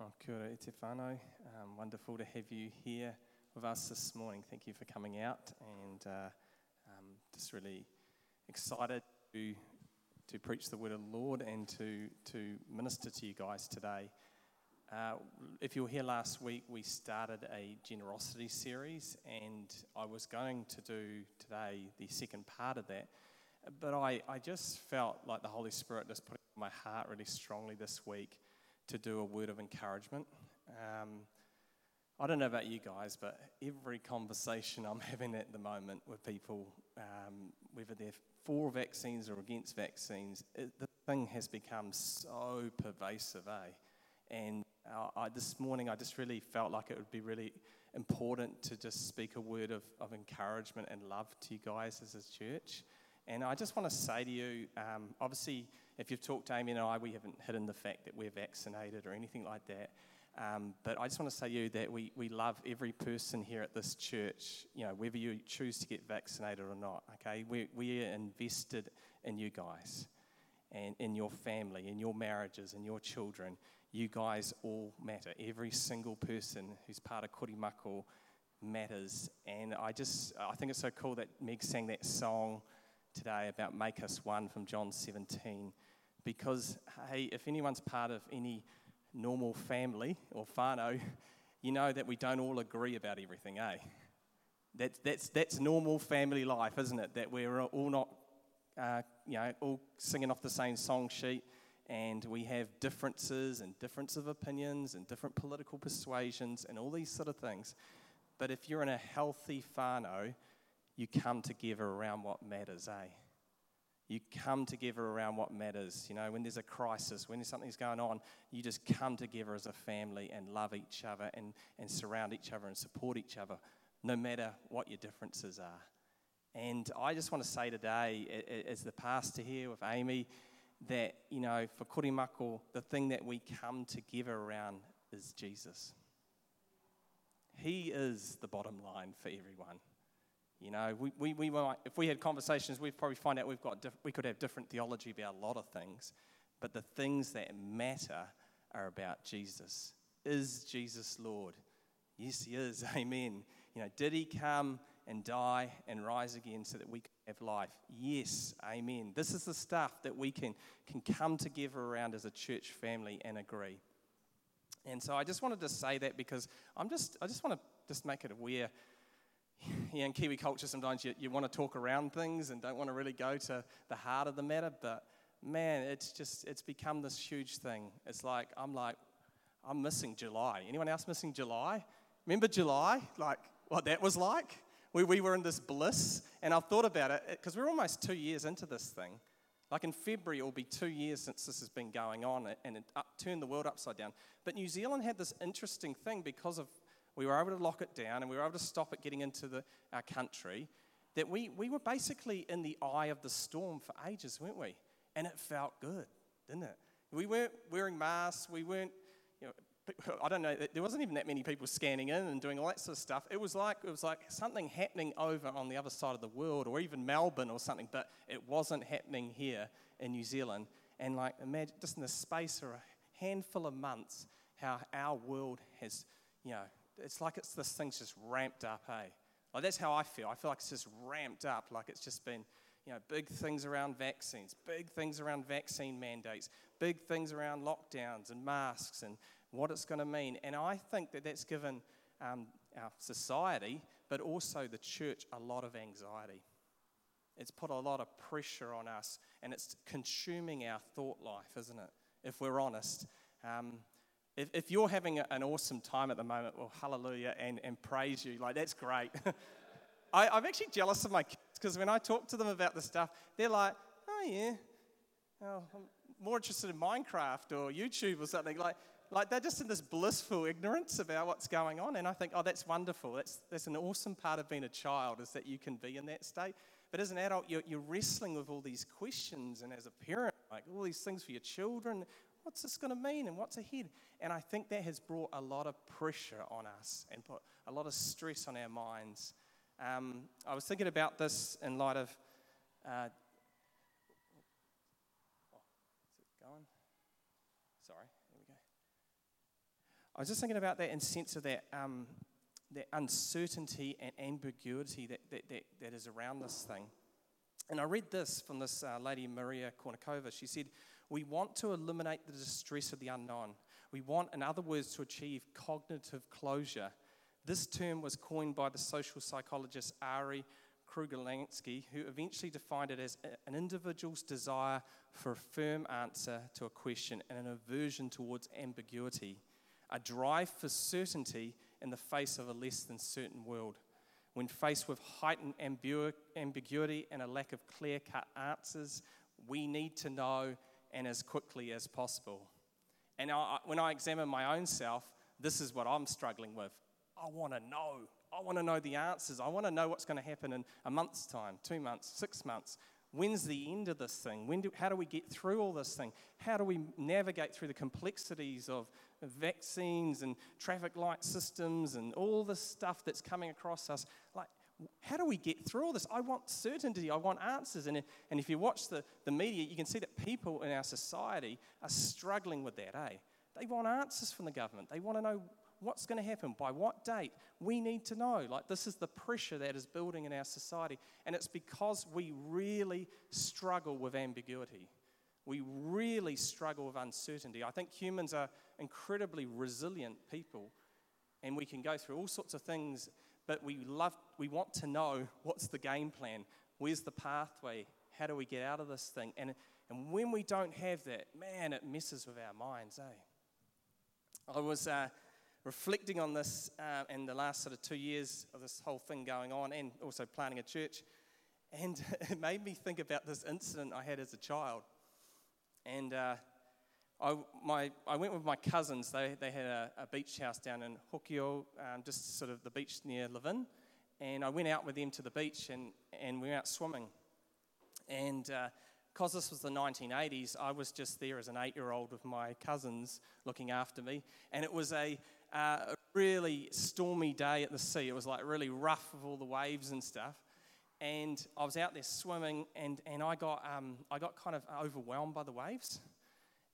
Oh, kia ora. Um, wonderful to have you here with us this morning. Thank you for coming out and uh, um, just really excited to, to preach the word of the Lord and to, to minister to you guys today. Uh, if you were here last week, we started a generosity series, and I was going to do today the second part of that. But I, I just felt like the Holy Spirit just put it in my heart really strongly this week to do a word of encouragement. Um, I don't know about you guys, but every conversation I'm having at the moment with people, um, whether they're for vaccines or against vaccines, it, the thing has become so pervasive, eh? And uh, I, this morning, I just really felt like it would be really important to just speak a word of, of encouragement and love to you guys as a church. And I just want to say to you, um, obviously, if you've talked to Amy and I, we haven't hidden the fact that we're vaccinated or anything like that. Um, but I just want to say to you that we, we love every person here at this church, you know, whether you choose to get vaccinated or not, okay? We, we are invested in you guys and in your family, in your marriages, in your children. You guys all matter. Every single person who's part of Korimako matters. And I just, I think it's so cool that Meg sang that song today about Make Us One from John 17. Because, hey, if anyone's part of any normal family or whānau, you know that we don't all agree about everything, eh? That's, that's, that's normal family life, isn't it? That we're all not, uh, you know, all singing off the same song sheet and we have differences and difference of opinions and different political persuasions and all these sort of things. But if you're in a healthy whānau, you come together around what matters, eh? You come together around what matters. You know, when there's a crisis, when something's going on, you just come together as a family and love each other and, and surround each other and support each other, no matter what your differences are. And I just want to say today, as the pastor here with Amy, that, you know, for Korimako, the thing that we come together around is Jesus. He is the bottom line for everyone. You know, we, we, we might, if we had conversations, we'd probably find out we've got diff- we could have different theology about a lot of things, but the things that matter are about Jesus. Is Jesus Lord? Yes, He is. Amen. You know, did He come and die and rise again so that we could have life? Yes. Amen. This is the stuff that we can, can come together around as a church family and agree. And so I just wanted to say that because I'm just, I just want to just make it aware yeah, in Kiwi culture, sometimes you, you want to talk around things and don't want to really go to the heart of the matter. But man, it's just, it's become this huge thing. It's like, I'm like, I'm missing July. Anyone else missing July? Remember July? Like, what that was like? We, we were in this bliss. And I've thought about it because we're almost two years into this thing. Like in February, it will be two years since this has been going on and it up, turned the world upside down. But New Zealand had this interesting thing because of we were able to lock it down and we were able to stop it getting into the, our country, that we, we were basically in the eye of the storm for ages, weren't we? And it felt good, didn't it? We weren't wearing masks, we weren't, you know, I don't know, there wasn't even that many people scanning in and doing all that sort of stuff. It was like it was like something happening over on the other side of the world or even Melbourne or something, but it wasn't happening here in New Zealand. And like imagine just in the space of a handful of months, how our world has, you know, it's like it's this thing's just ramped up, hey? Like that's how I feel. I feel like it's just ramped up, like it's just been, you know, big things around vaccines, big things around vaccine mandates, big things around lockdowns and masks and what it's going to mean. And I think that that's given um, our society, but also the church, a lot of anxiety. It's put a lot of pressure on us, and it's consuming our thought life, isn't it? If we're honest. Um, if, if you're having an awesome time at the moment, well, hallelujah and, and praise you. Like, that's great. I, I'm actually jealous of my kids because when I talk to them about this stuff, they're like, oh, yeah, oh, I'm more interested in Minecraft or YouTube or something. Like, like they're just in this blissful ignorance about what's going on. And I think, oh, that's wonderful. That's, that's an awesome part of being a child is that you can be in that state. But as an adult, you're, you're wrestling with all these questions. And as a parent, like all these things for your children, what's this going to mean and what's ahead? And I think that has brought a lot of pressure on us and put a lot of stress on our minds. Um, I was thinking about this in light of. Uh, oh, is it going? Sorry, here we go. I was just thinking about that in sense of that, um, that uncertainty and ambiguity that, that, that, that is around this thing. And I read this from this uh, lady, Maria Konnikova. She said, We want to eliminate the distress of the unknown. We want, in other words, to achieve cognitive closure. This term was coined by the social psychologist Arie Kruglanski, who eventually defined it as an individual's desire for a firm answer to a question and an aversion towards ambiguity, a drive for certainty in the face of a less than certain world. When faced with heightened ambu- ambiguity and a lack of clear cut answers, we need to know and as quickly as possible. And I, when I examine my own self, this is what I'm struggling with. I want to know. I want to know the answers. I want to know what's going to happen in a month's time, two months, six months. When's the end of this thing? When do, how do we get through all this thing? How do we navigate through the complexities of vaccines and traffic light systems and all this stuff that's coming across us? Like, how do we get through all this? I want certainty. I want answers. And and if you watch the, the media, you can see that people in our society are struggling with that, eh? They want answers from the government. They want to know what's going to happen, by what date. We need to know. Like, this is the pressure that is building in our society. And it's because we really struggle with ambiguity. We really struggle with uncertainty. I think humans are incredibly resilient people, and we can go through all sorts of things, but we, love, we want to know what's the game plan? Where's the pathway? How do we get out of this thing? And, and when we don't have that, man, it messes with our minds, eh? I was. Uh, reflecting on this uh, in the last sort of two years of this whole thing going on and also planning a church. And it made me think about this incident I had as a child. And uh, I, my, I went with my cousins. They, they had a, a beach house down in Hokio, um, just sort of the beach near Levin. And I went out with them to the beach and, and we went out swimming. And because uh, this was the 1980s, I was just there as an eight year old with my cousins looking after me. And it was a, uh, really stormy day at the sea. It was like really rough with all the waves and stuff. And I was out there swimming, and, and I, got, um, I got kind of overwhelmed by the waves.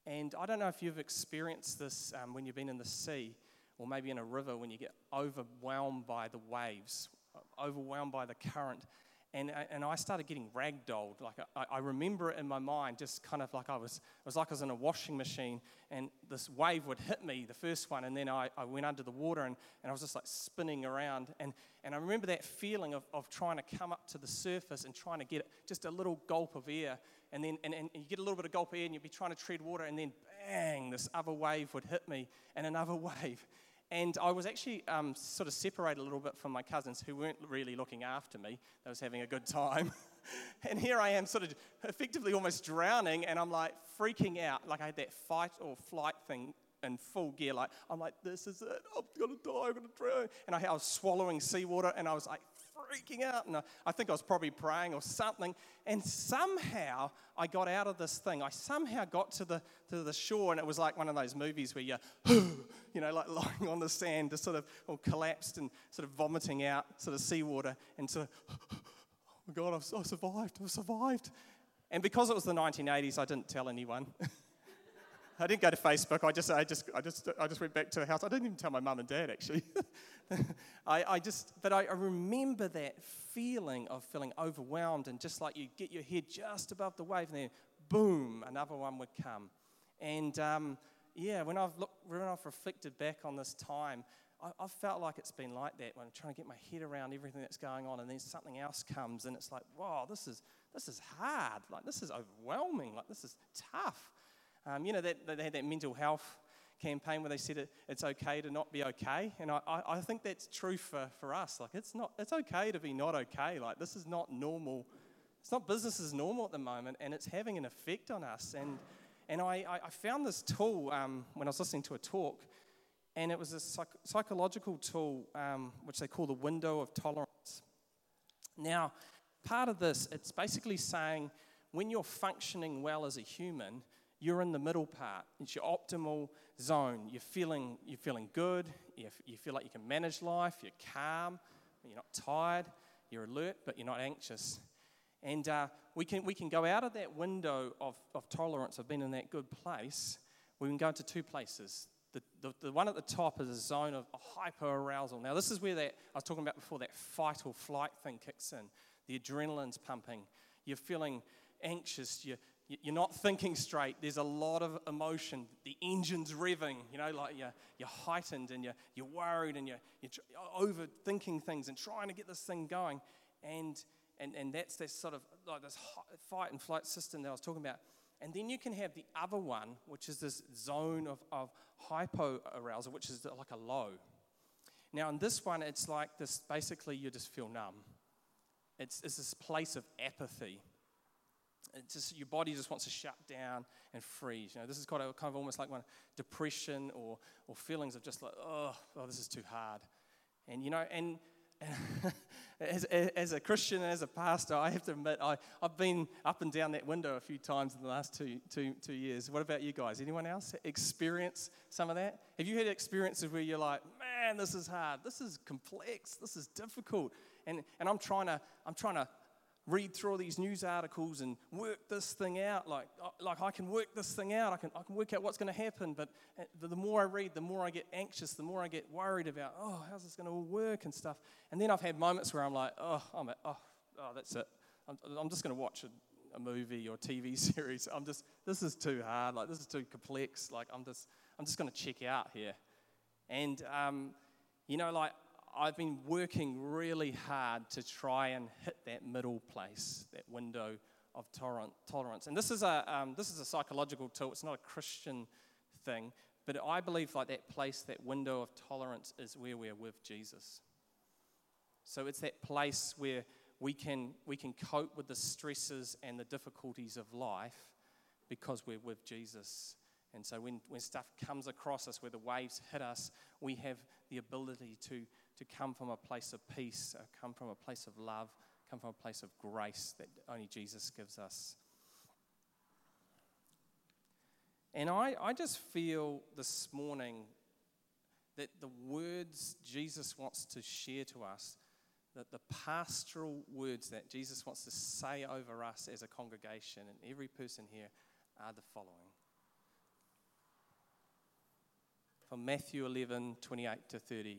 And I don't know if you've experienced this um, when you've been in the sea or maybe in a river when you get overwhelmed by the waves, overwhelmed by the current and, uh, and I started getting ragdolled. Like I, I remember it in my mind, just kind of like I was, it was like I was in a washing machine, and this wave would hit me, the first one, and then I, I went under the water, and, and I was just like spinning around. And, and I remember that feeling of, of trying to come up to the surface and trying to get just a little gulp of air, and then and, and you get a little bit of gulp of air, and you'd be trying to tread water, and then bang, this other wave would hit me, and another wave. And I was actually um, sort of separated a little bit from my cousins who weren't really looking after me. They was having a good time. and here I am, sort of effectively almost drowning, and I'm like freaking out. Like I had that fight or flight thing in full gear. Like, I'm like, this is it. I'm going to die. I'm going to drown. And I, I was swallowing seawater, and I was like freaking out. And I, I think I was probably praying or something. And somehow I got out of this thing. I somehow got to the, to the shore, and it was like one of those movies where you're, you know, like lying on the sand, just sort of all collapsed and sort of vomiting out sort of seawater, and sort of, oh my God, I've, I've survived. I've survived. And because it was the 1980s, I didn't tell anyone. I didn't go to Facebook. I just, I just, I just, I just went back to the house. I didn't even tell my mum and dad actually. I, I just, but I, I remember that feeling of feeling overwhelmed and just like you get your head just above the wave and then boom, another one would come. And um, yeah, when I've looked, when I've reflected back on this time, I, I've felt like it's been like that when I'm trying to get my head around everything that's going on, and then something else comes, and it's like, wow, this is this is hard. Like this is overwhelming. Like this is tough. Um, you know, that, they had that mental health campaign where they said it, it's okay to not be okay. And I, I, I think that's true for, for us. Like, it's, not, it's okay to be not okay. Like, this is not normal. It's not business as normal at the moment, and it's having an effect on us. And, and I, I found this tool um, when I was listening to a talk, and it was a psych- psychological tool um, which they call the window of tolerance. Now, part of this, it's basically saying when you're functioning well as a human, you're in the middle part. It's your optimal zone. You're feeling, you're feeling good. You, feel like you can manage life. You're calm. You're not tired. You're alert, but you're not anxious. And uh, we, can, we can go out of that window of, of tolerance, of being in that good place. We can go into two places the, the, the one at the top is a zone of hyper arousal. Now, this is where that I was talking about before that fight or flight thing kicks in. The adrenaline's pumping. You're feeling anxious. You're, you're not thinking straight. There's a lot of emotion. The engine's revving, you know, like you're, you're heightened and you're, you're worried and you're, you're overthinking things and trying to get this thing going. And, and, and that's this sort of like this fight and flight system that I was talking about. And then you can have the other one, which is this zone of, of hypoarousal, which is like a low. Now, in this one, it's like this basically, you just feel numb. It's, it's this place of apathy. It's just your body just wants to shut down and freeze. You know, this is kind of, kind of almost like one depression or, or feelings of just like, oh, oh, this is too hard. And you know, and as, as a Christian, as a pastor, I have to admit, I, I've been up and down that window a few times in the last two, two, two years. What about you guys? Anyone else experience some of that? Have you had experiences where you're like, man, this is hard, this is complex, this is difficult, and, and I'm trying to, I'm trying to read through all these news articles and work this thing out. Like, like I can work this thing out. I can, I can work out what's going to happen. But uh, the more I read, the more I get anxious, the more I get worried about, oh, how's this going to work and stuff. And then I've had moments where I'm like, oh, I'm at, oh, oh, that's it. I'm, I'm just going to watch a, a movie or TV series. I'm just, this is too hard. Like, this is too complex. Like, I'm just, I'm just going to check out here. And, um, you know, like, I've been working really hard to try and hit that middle place, that window of tolerance. And this is a, um, this is a psychological tool, it's not a Christian thing, but I believe like that place, that window of tolerance is where we're with Jesus. So it's that place where we can, we can cope with the stresses and the difficulties of life because we're with Jesus. And so when, when stuff comes across us, where the waves hit us, we have the ability to to come from a place of peace, uh, come from a place of love, come from a place of grace that only Jesus gives us. And I, I just feel this morning that the words Jesus wants to share to us, that the pastoral words that Jesus wants to say over us as a congregation and every person here are the following. From Matthew 11 28 to 30.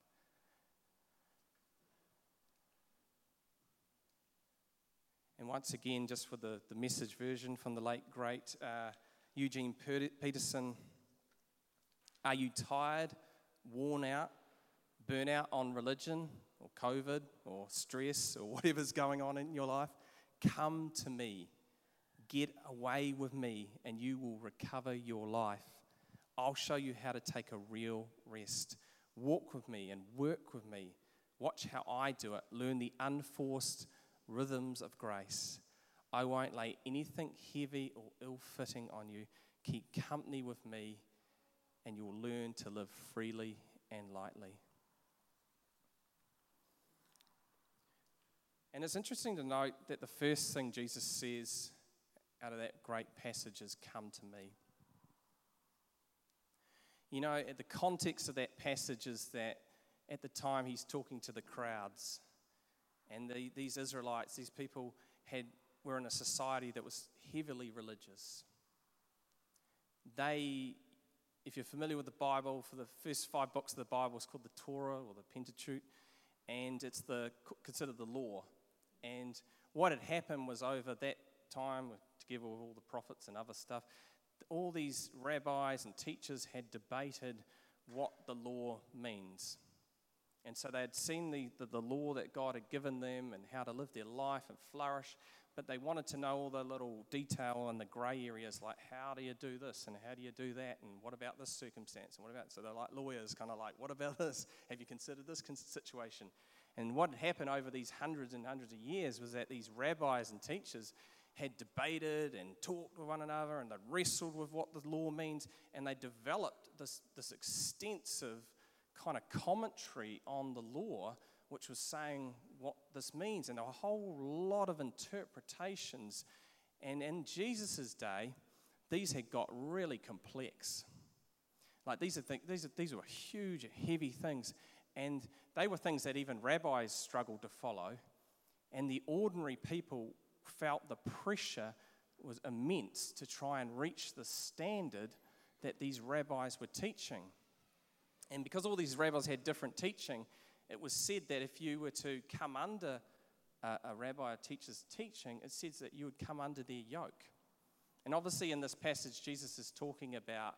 And once again, just for the, the message version from the late, great uh, Eugene Peterson Are you tired, worn out, burnout on religion, or COVID, or stress, or whatever's going on in your life? Come to me. Get away with me, and you will recover your life. I'll show you how to take a real rest. Walk with me and work with me. Watch how I do it. Learn the unforced rhythms of grace. I won't lay anything heavy or ill fitting on you. Keep company with me, and you'll learn to live freely and lightly. And it's interesting to note that the first thing Jesus says out of that great passage is, Come to me. You know, the context of that passage is that at the time he's talking to the crowds. And the, these Israelites, these people, had, were in a society that was heavily religious. They, if you're familiar with the Bible, for the first five books of the Bible, it's called the Torah or the Pentateuch, and it's the, considered the law. And what had happened was over that time, together with all the prophets and other stuff, all these rabbis and teachers had debated what the law means. And so they had seen the, the, the, law that God had given them and how to live their life and flourish, but they wanted to know all the little detail and the grey areas, like how do you do this and how do you do that and what about this circumstance and what about, so they're like lawyers, kind of like, what about this? Have you considered this situation? And what happened over these hundreds and hundreds of years was that these rabbis and teachers had debated and talked with one another and they wrestled with what the law means and they developed this, this extensive kind of commentary on the law, which was saying what this means, and a whole lot of interpretations. And in Jesus' day, these had got really complex. Like these are, th- these, are, these were huge, heavy things, and they were things that even rabbis struggled to follow. And the ordinary people felt the pressure was immense to try and reach the standard that these rabbis were teaching. And because all these rabbis had different teaching, it was said that if you were to come under a, a rabbi, a teacher's teaching, it says that you would come under their yoke. And obviously, in this passage, Jesus is talking about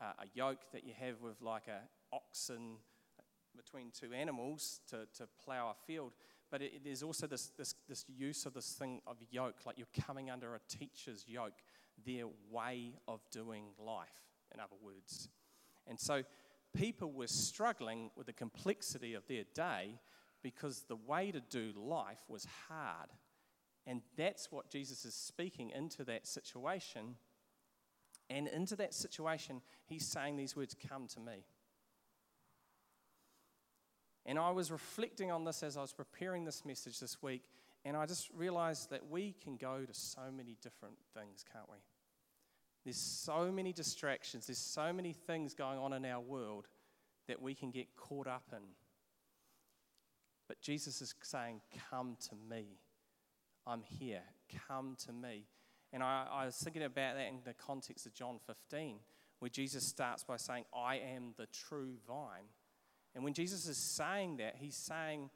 uh, a yoke that you have with like a oxen between two animals to, to plow a field. But it, there's also this, this, this use of this thing of yoke, like you're coming under a teacher's yoke, their way of doing life, in other words. And so people were struggling with the complexity of their day because the way to do life was hard. And that's what Jesus is speaking into that situation. And into that situation, he's saying these words Come to me. And I was reflecting on this as I was preparing this message this week, and I just realized that we can go to so many different things, can't we? There's so many distractions, there's so many things going on in our world that we can get caught up in. But Jesus is saying, Come to me. I'm here. Come to me. And I, I, was thinking about that in the context of John 15, where Jesus starts by saying, I am the true vine. And when Jesus is saying that, he's saying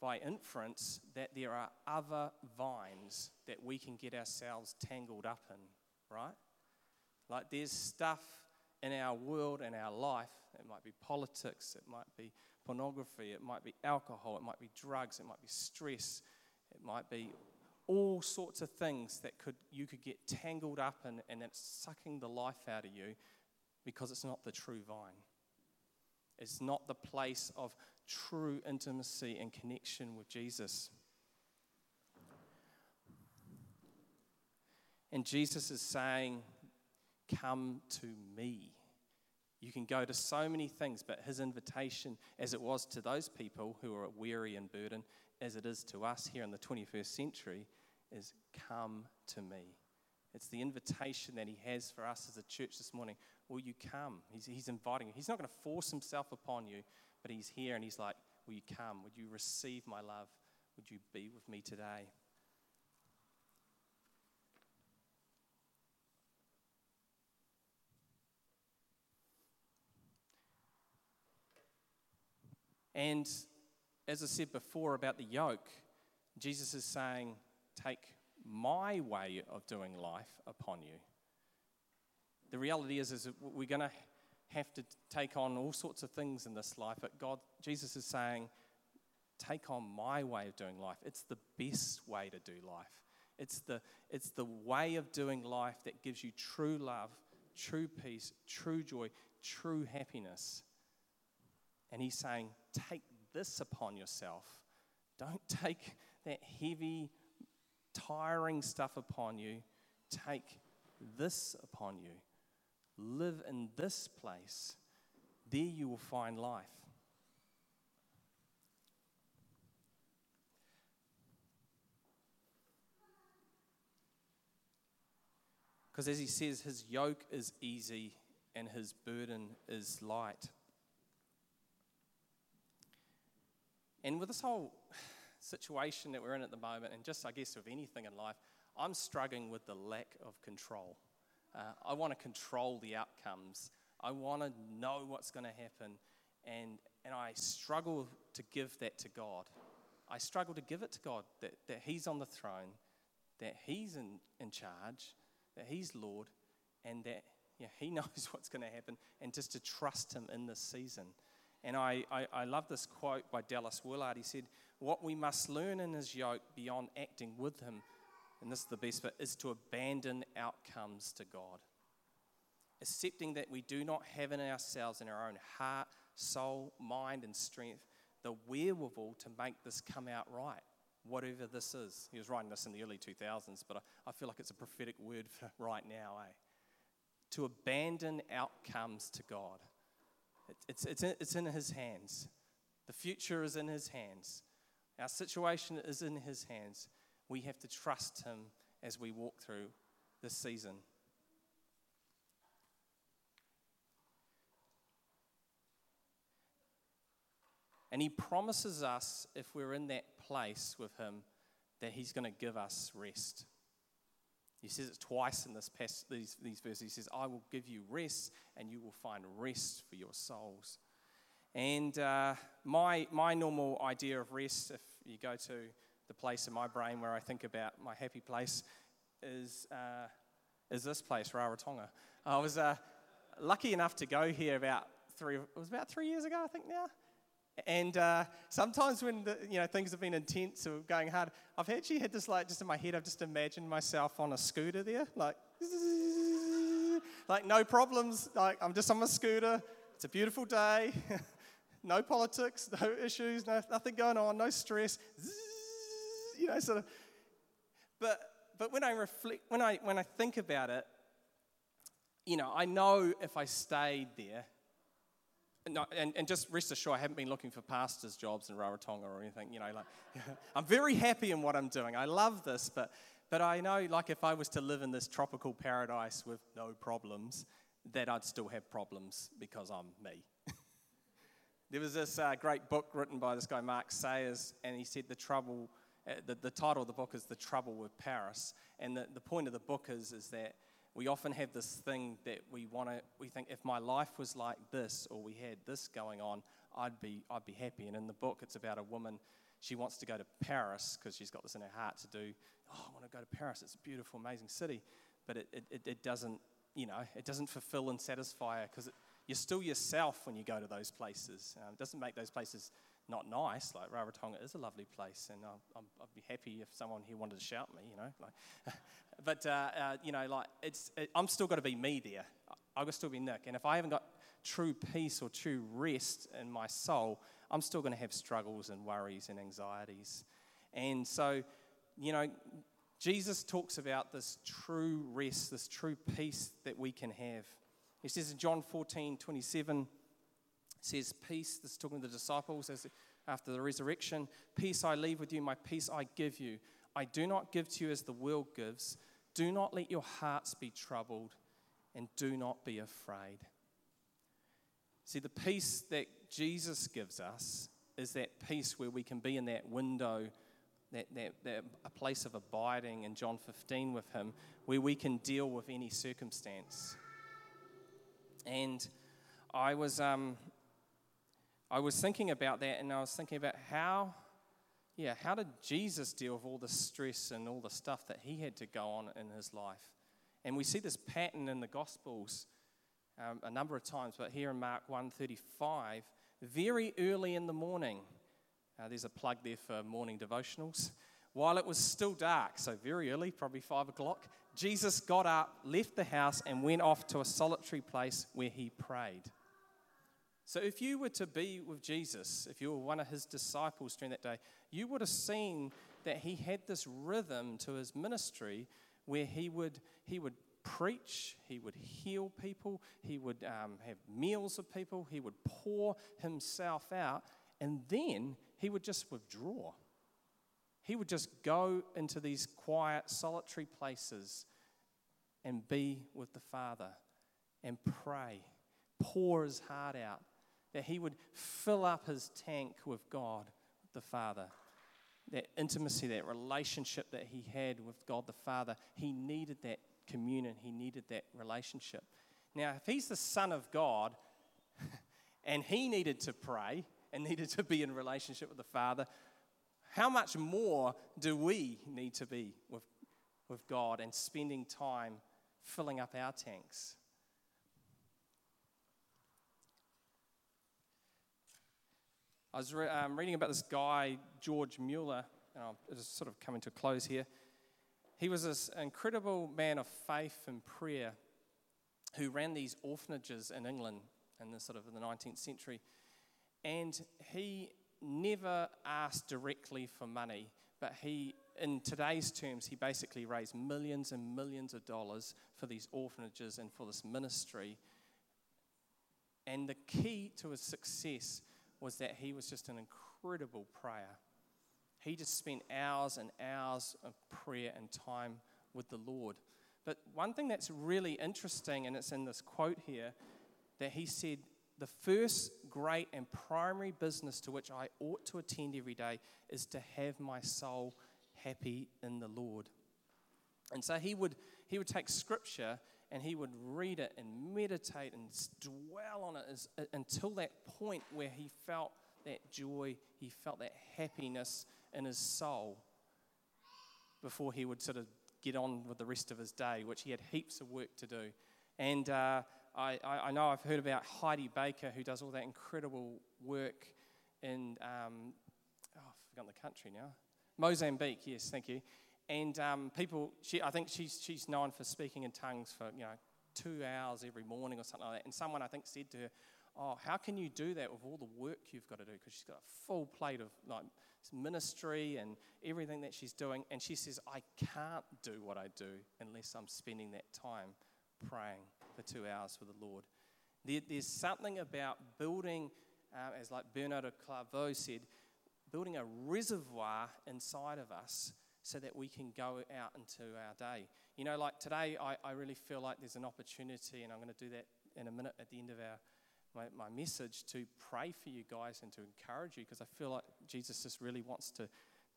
by inference that there are other vines that we can get ourselves tangled up in, right? Like there's stuff in our world and our life. It might be politics, it might be pornography, it might be alcohol, it might be drugs, it might be stress, it might be all sorts of things that could you could get tangled up in and it's sucking the life out of you because it's not the true vine. It's not the place of true intimacy and connection with Jesus. And Jesus is saying, Come to me. You can go to so many things, but his invitation, as it was to those people who are weary and burdened, as it is to us here in the 21st century, is come to me. It's the invitation that he has for us as a church this morning. Will you come? He's, he's inviting you. He's not going to force himself upon you, but he's here and he's like, Will you come? Would you receive my love? Would you be with me today? And as I said before about the yoke, Jesus is saying, Take my way of doing life upon you. The reality is, is we're going to have to take on all sorts of things in this life, but God, Jesus is saying, Take on my way of doing life. It's the best way to do life. It's the, it's the way of doing life that gives you true love, true peace, true joy, true happiness. And he's saying, take this upon yourself. Don't take that heavy, tiring stuff upon you. Take this upon you. Live in this place. There you will find life. Because as he says, his yoke is easy and his burden is light. And with this whole situation that we're in at the moment, and just I guess with anything in life, I'm struggling with the lack of control. Uh, I want to control the outcomes. I want to know what's going to happen. And, and I struggle to give that to God. I struggle to give it to God that, that He's on the throne, that He's in, in charge, that He's Lord, and that yeah, He knows what's going to happen, and just to trust Him in this season. And I, I, I love this quote by Dallas Willard. He said, What we must learn in his yoke beyond acting with him, and this is the best bit, is to abandon outcomes to God. Accepting that we do not have in ourselves, in our own heart, soul, mind, and strength, the wherewithal to make this come out right, whatever this is. He was writing this in the early 2000s, but I, I feel like it's a prophetic word for right now, eh? To abandon outcomes to God. It's, it's, in, it's in His hands. The future is in His hands. Our situation is in His hands. We have to trust Him as we walk through this season. And He promises us, if we're in that place with Him, that He's going to give us rest. He says it twice in this past, these, these verses. He says, I will give you rest, and you will find rest for your souls. And uh, my, my normal idea of rest, if you go to the place in my brain where I think about my happy place, is, uh, is this place, Rarotonga. I was uh, lucky enough to go here about three, it was about three years ago, I think now. And uh, sometimes when the, you know things have been intense or going hard, I've actually had this like just in my head. I've just imagined myself on a scooter there, like like no problems. Like I'm just on my scooter. It's a beautiful day. no politics, no issues, no, nothing going on, no stress. You know, sort of. But but when I reflect, when I when I think about it, you know, I know if I stayed there no, and, and just rest assured, I haven't been looking for pastors' jobs in Rarotonga or anything. You know, like I'm very happy in what I'm doing. I love this, but but I know, like, if I was to live in this tropical paradise with no problems, that I'd still have problems because I'm me. there was this uh, great book written by this guy Mark Sayers, and he said the trouble. Uh, the, the title of the book is The Trouble with Paris. And the, the point of the book is, is that we often have this thing that we want to we think if my life was like this or we had this going on i'd be i'd be happy. And in the book it's about a woman. She wants to go to paris because she's got this in her heart to do oh i want to go to paris. It's a beautiful amazing city. But it, it, it doesn't you know it doesn't fulfill and satisfy her because you're still yourself when you go to those places. Um, it doesn't make those places not nice. Like Rarotonga is a lovely place, and i would be happy if someone here wanted to shout me, you know. Like, but uh, uh, you know, like it's, it, I'm still got to be me there. I've got to still be Nick, and if I haven't got true peace or true rest in my soul, I'm still going to have struggles and worries and anxieties. And so, you know, Jesus talks about this true rest, this true peace that we can have. He says in John 14, 27 says, Peace, this is talking to the disciples as, after the resurrection, peace I leave with you, my peace I give you. I do not give to you as the world gives. Do not let your hearts be troubled, and do not be afraid. See, the peace that Jesus gives us is that peace where we can be in that window, that, that, that a place of abiding in John 15 with Him, where we can deal with any circumstance. And I was um, I was thinking about that and I was thinking about how, yeah, how did Jesus deal with all the stress and all the stuff that he had to go on in his life? And we see this pattern in the Gospels um, a number of times, but here in Mark 135, very early in the morning, uh, there's a plug there for morning devotionals. While it was still dark, so very early, probably five o'clock, Jesus got up, left the house, and went off to a solitary place where he prayed. So, if you were to be with Jesus, if you were one of his disciples during that day, you would have seen that he had this rhythm to his ministry where he would, he would preach, he would heal people, he would um, have meals with people, he would pour himself out, and then he would just withdraw. He would just go into these quiet, solitary places and be with the Father and pray, pour his heart out that he would fill up his tank with God the Father. That intimacy, that relationship that he had with God the Father, he needed that communion, he needed that relationship. Now, if he's the Son of God and he needed to pray and needed to be in relationship with the Father, how much more do we need to be with, with God and spending time filling up our tanks? I was re- um, reading about this guy, George Mueller, and I'm just sort of coming to a close here. He was this incredible man of faith and prayer who ran these orphanages in England in the sort of the 19th century. And he never asked directly for money, but he, in today's terms, he basically raised millions and millions of dollars for these orphanages and for this ministry. And the key to his success was that he was just an incredible prayer. he just spent hours and hours of prayer and time with the Lord. But one thing that's really interesting, and it's in this quote here, that he said, The first great and primary business to which I ought to attend every day is to have my soul happy in the Lord. And so he would, he would take scripture and he would read it and meditate and dwell on it as, uh, until that point where he felt that joy, he felt that happiness in his soul before he would sort of get on with the rest of his day, which he had heaps of work to do. And uh, I, I, know I've heard about Heidi Baker, who does all that incredible work in, um, oh, I've forgotten the country now. Mozambique, yes, thank you. And um, people, she, I think she's, she's known for speaking in tongues for, you know, two hours every morning or something like that. And someone, I think, said to her, oh, how can you do that with all the work you've got to do? Because she's got a full plate of like ministry and everything that she's doing. And she says, I can't do what I do unless I'm spending that time praying for two hours with the Lord. There, there's something about building, uh, as like Bernard Clairvaux said, building a reservoir inside of us so that we can go out into our day. You know, like today, I, I really feel like there's an opportunity, and I'm going to do that in a minute at the end of our my, my message to pray for you guys and to encourage you because I feel like Jesus just really wants to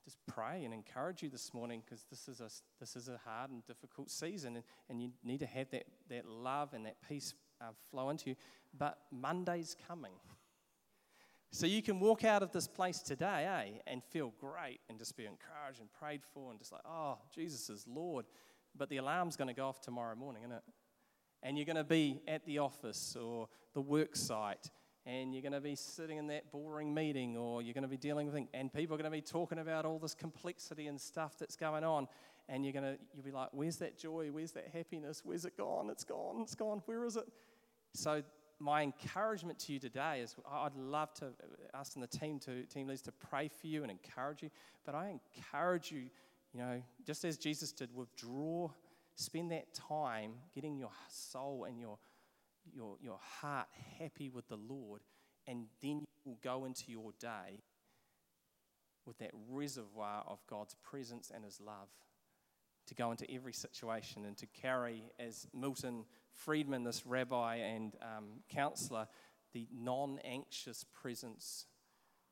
just pray and encourage you this morning because this is a this is a hard and difficult season and, and you need to have that that love and that peace uh, flow into you. But Monday's coming. So you can walk out of this place today, eh, and feel great and just be encouraged and prayed for and just like, oh, Jesus is Lord. But the alarm's going to go off tomorrow morning, isn't it? And you're going to be at the office or the work site and you're going to be sitting in that boring meeting or you're going to be dealing with things and people are going to be talking about all this complexity and stuff that's going on and you're going to you'll be like where's that joy? Where's that happiness? Where's it gone? It's gone. It's gone. Where is it? So my encouragement to you today is I'd love to uh, ask in the team to team leaders to pray for you and encourage you, but I encourage you, you know, just as Jesus did, withdraw, spend that time getting your soul and your your your heart happy with the Lord, and then you will go into your day with that reservoir of God's presence and His love to go into every situation and to carry, as Milton Friedman, this rabbi and um, counselor, the non anxious presence.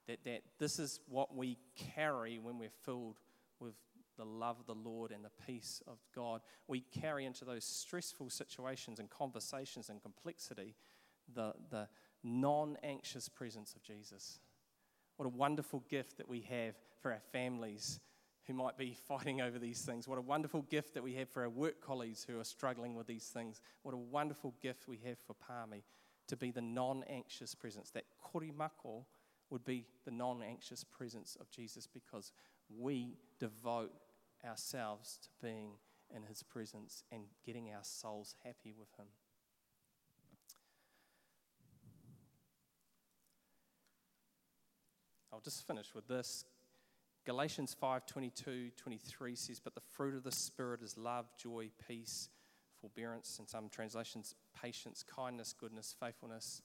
That, that this is what we carry when we're filled with the love of the Lord and the peace of God. We carry into those stressful situations and conversations and complexity the, the non anxious presence of Jesus. What a wonderful gift that we have for our families who might be fighting over these things. What a wonderful gift that we have for our work colleagues who are struggling with these things. What a wonderful gift we have for Palmy to be the non anxious presence. That korimako would be the non anxious presence of Jesus because we devote ourselves to being in his presence and getting our souls happy with him. I'll just finish with this Galatians 5 22, 23 says, But the fruit of the Spirit is love, joy, peace, forbearance, in some translations, patience, kindness, goodness, faithfulness,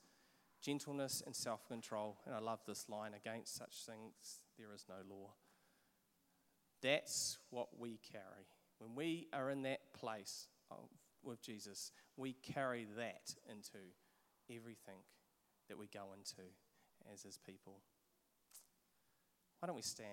gentleness, and self control. And I love this line against such things there is no law. That's what we carry. When we are in that place with Jesus, we carry that into everything that we go into as his people. Why don't we stand?